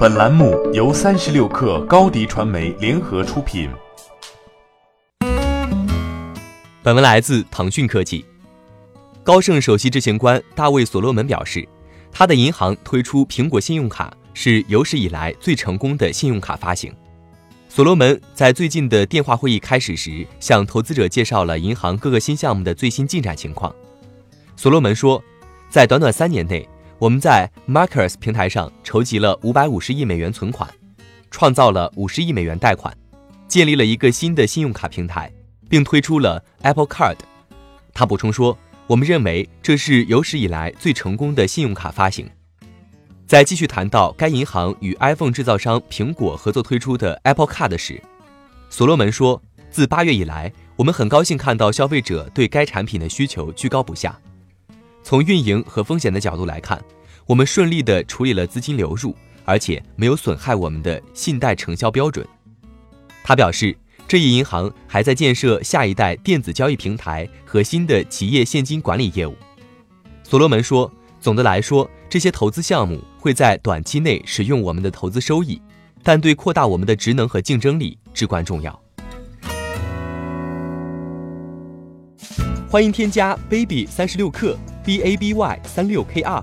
本栏目由三十六氪高低传媒联合出品。本文来自腾讯科技。高盛首席执行官大卫·所罗门表示，他的银行推出苹果信用卡是有史以来最成功的信用卡发行。所罗门在最近的电话会议开始时，向投资者介绍了银行各个新项目的最新进展情况。所罗门说，在短短三年内，我们在 Markers 平台上筹集了五百五十亿美元存款，创造了五十亿美元贷款，建立了一个新的信用卡平台，并推出了 Apple Card。他补充说，我们认为这是有史以来最成功的信用卡发行。在继续谈到该银行与 iPhone 制造商苹果合作推出的 Apple Card 时，所罗门说，自八月以来，我们很高兴看到消费者对该产品的需求居高不下。从运营和风险的角度来看，我们顺利地处理了资金流入，而且没有损害我们的信贷承销标准。他表示，这一银行还在建设下一代电子交易平台和新的企业现金管理业务。所罗门说，总的来说，这些投资项目会在短期内使用我们的投资收益，但对扩大我们的职能和竞争力至关重要。欢迎添加 baby 三十六克。b a b y 三六 k r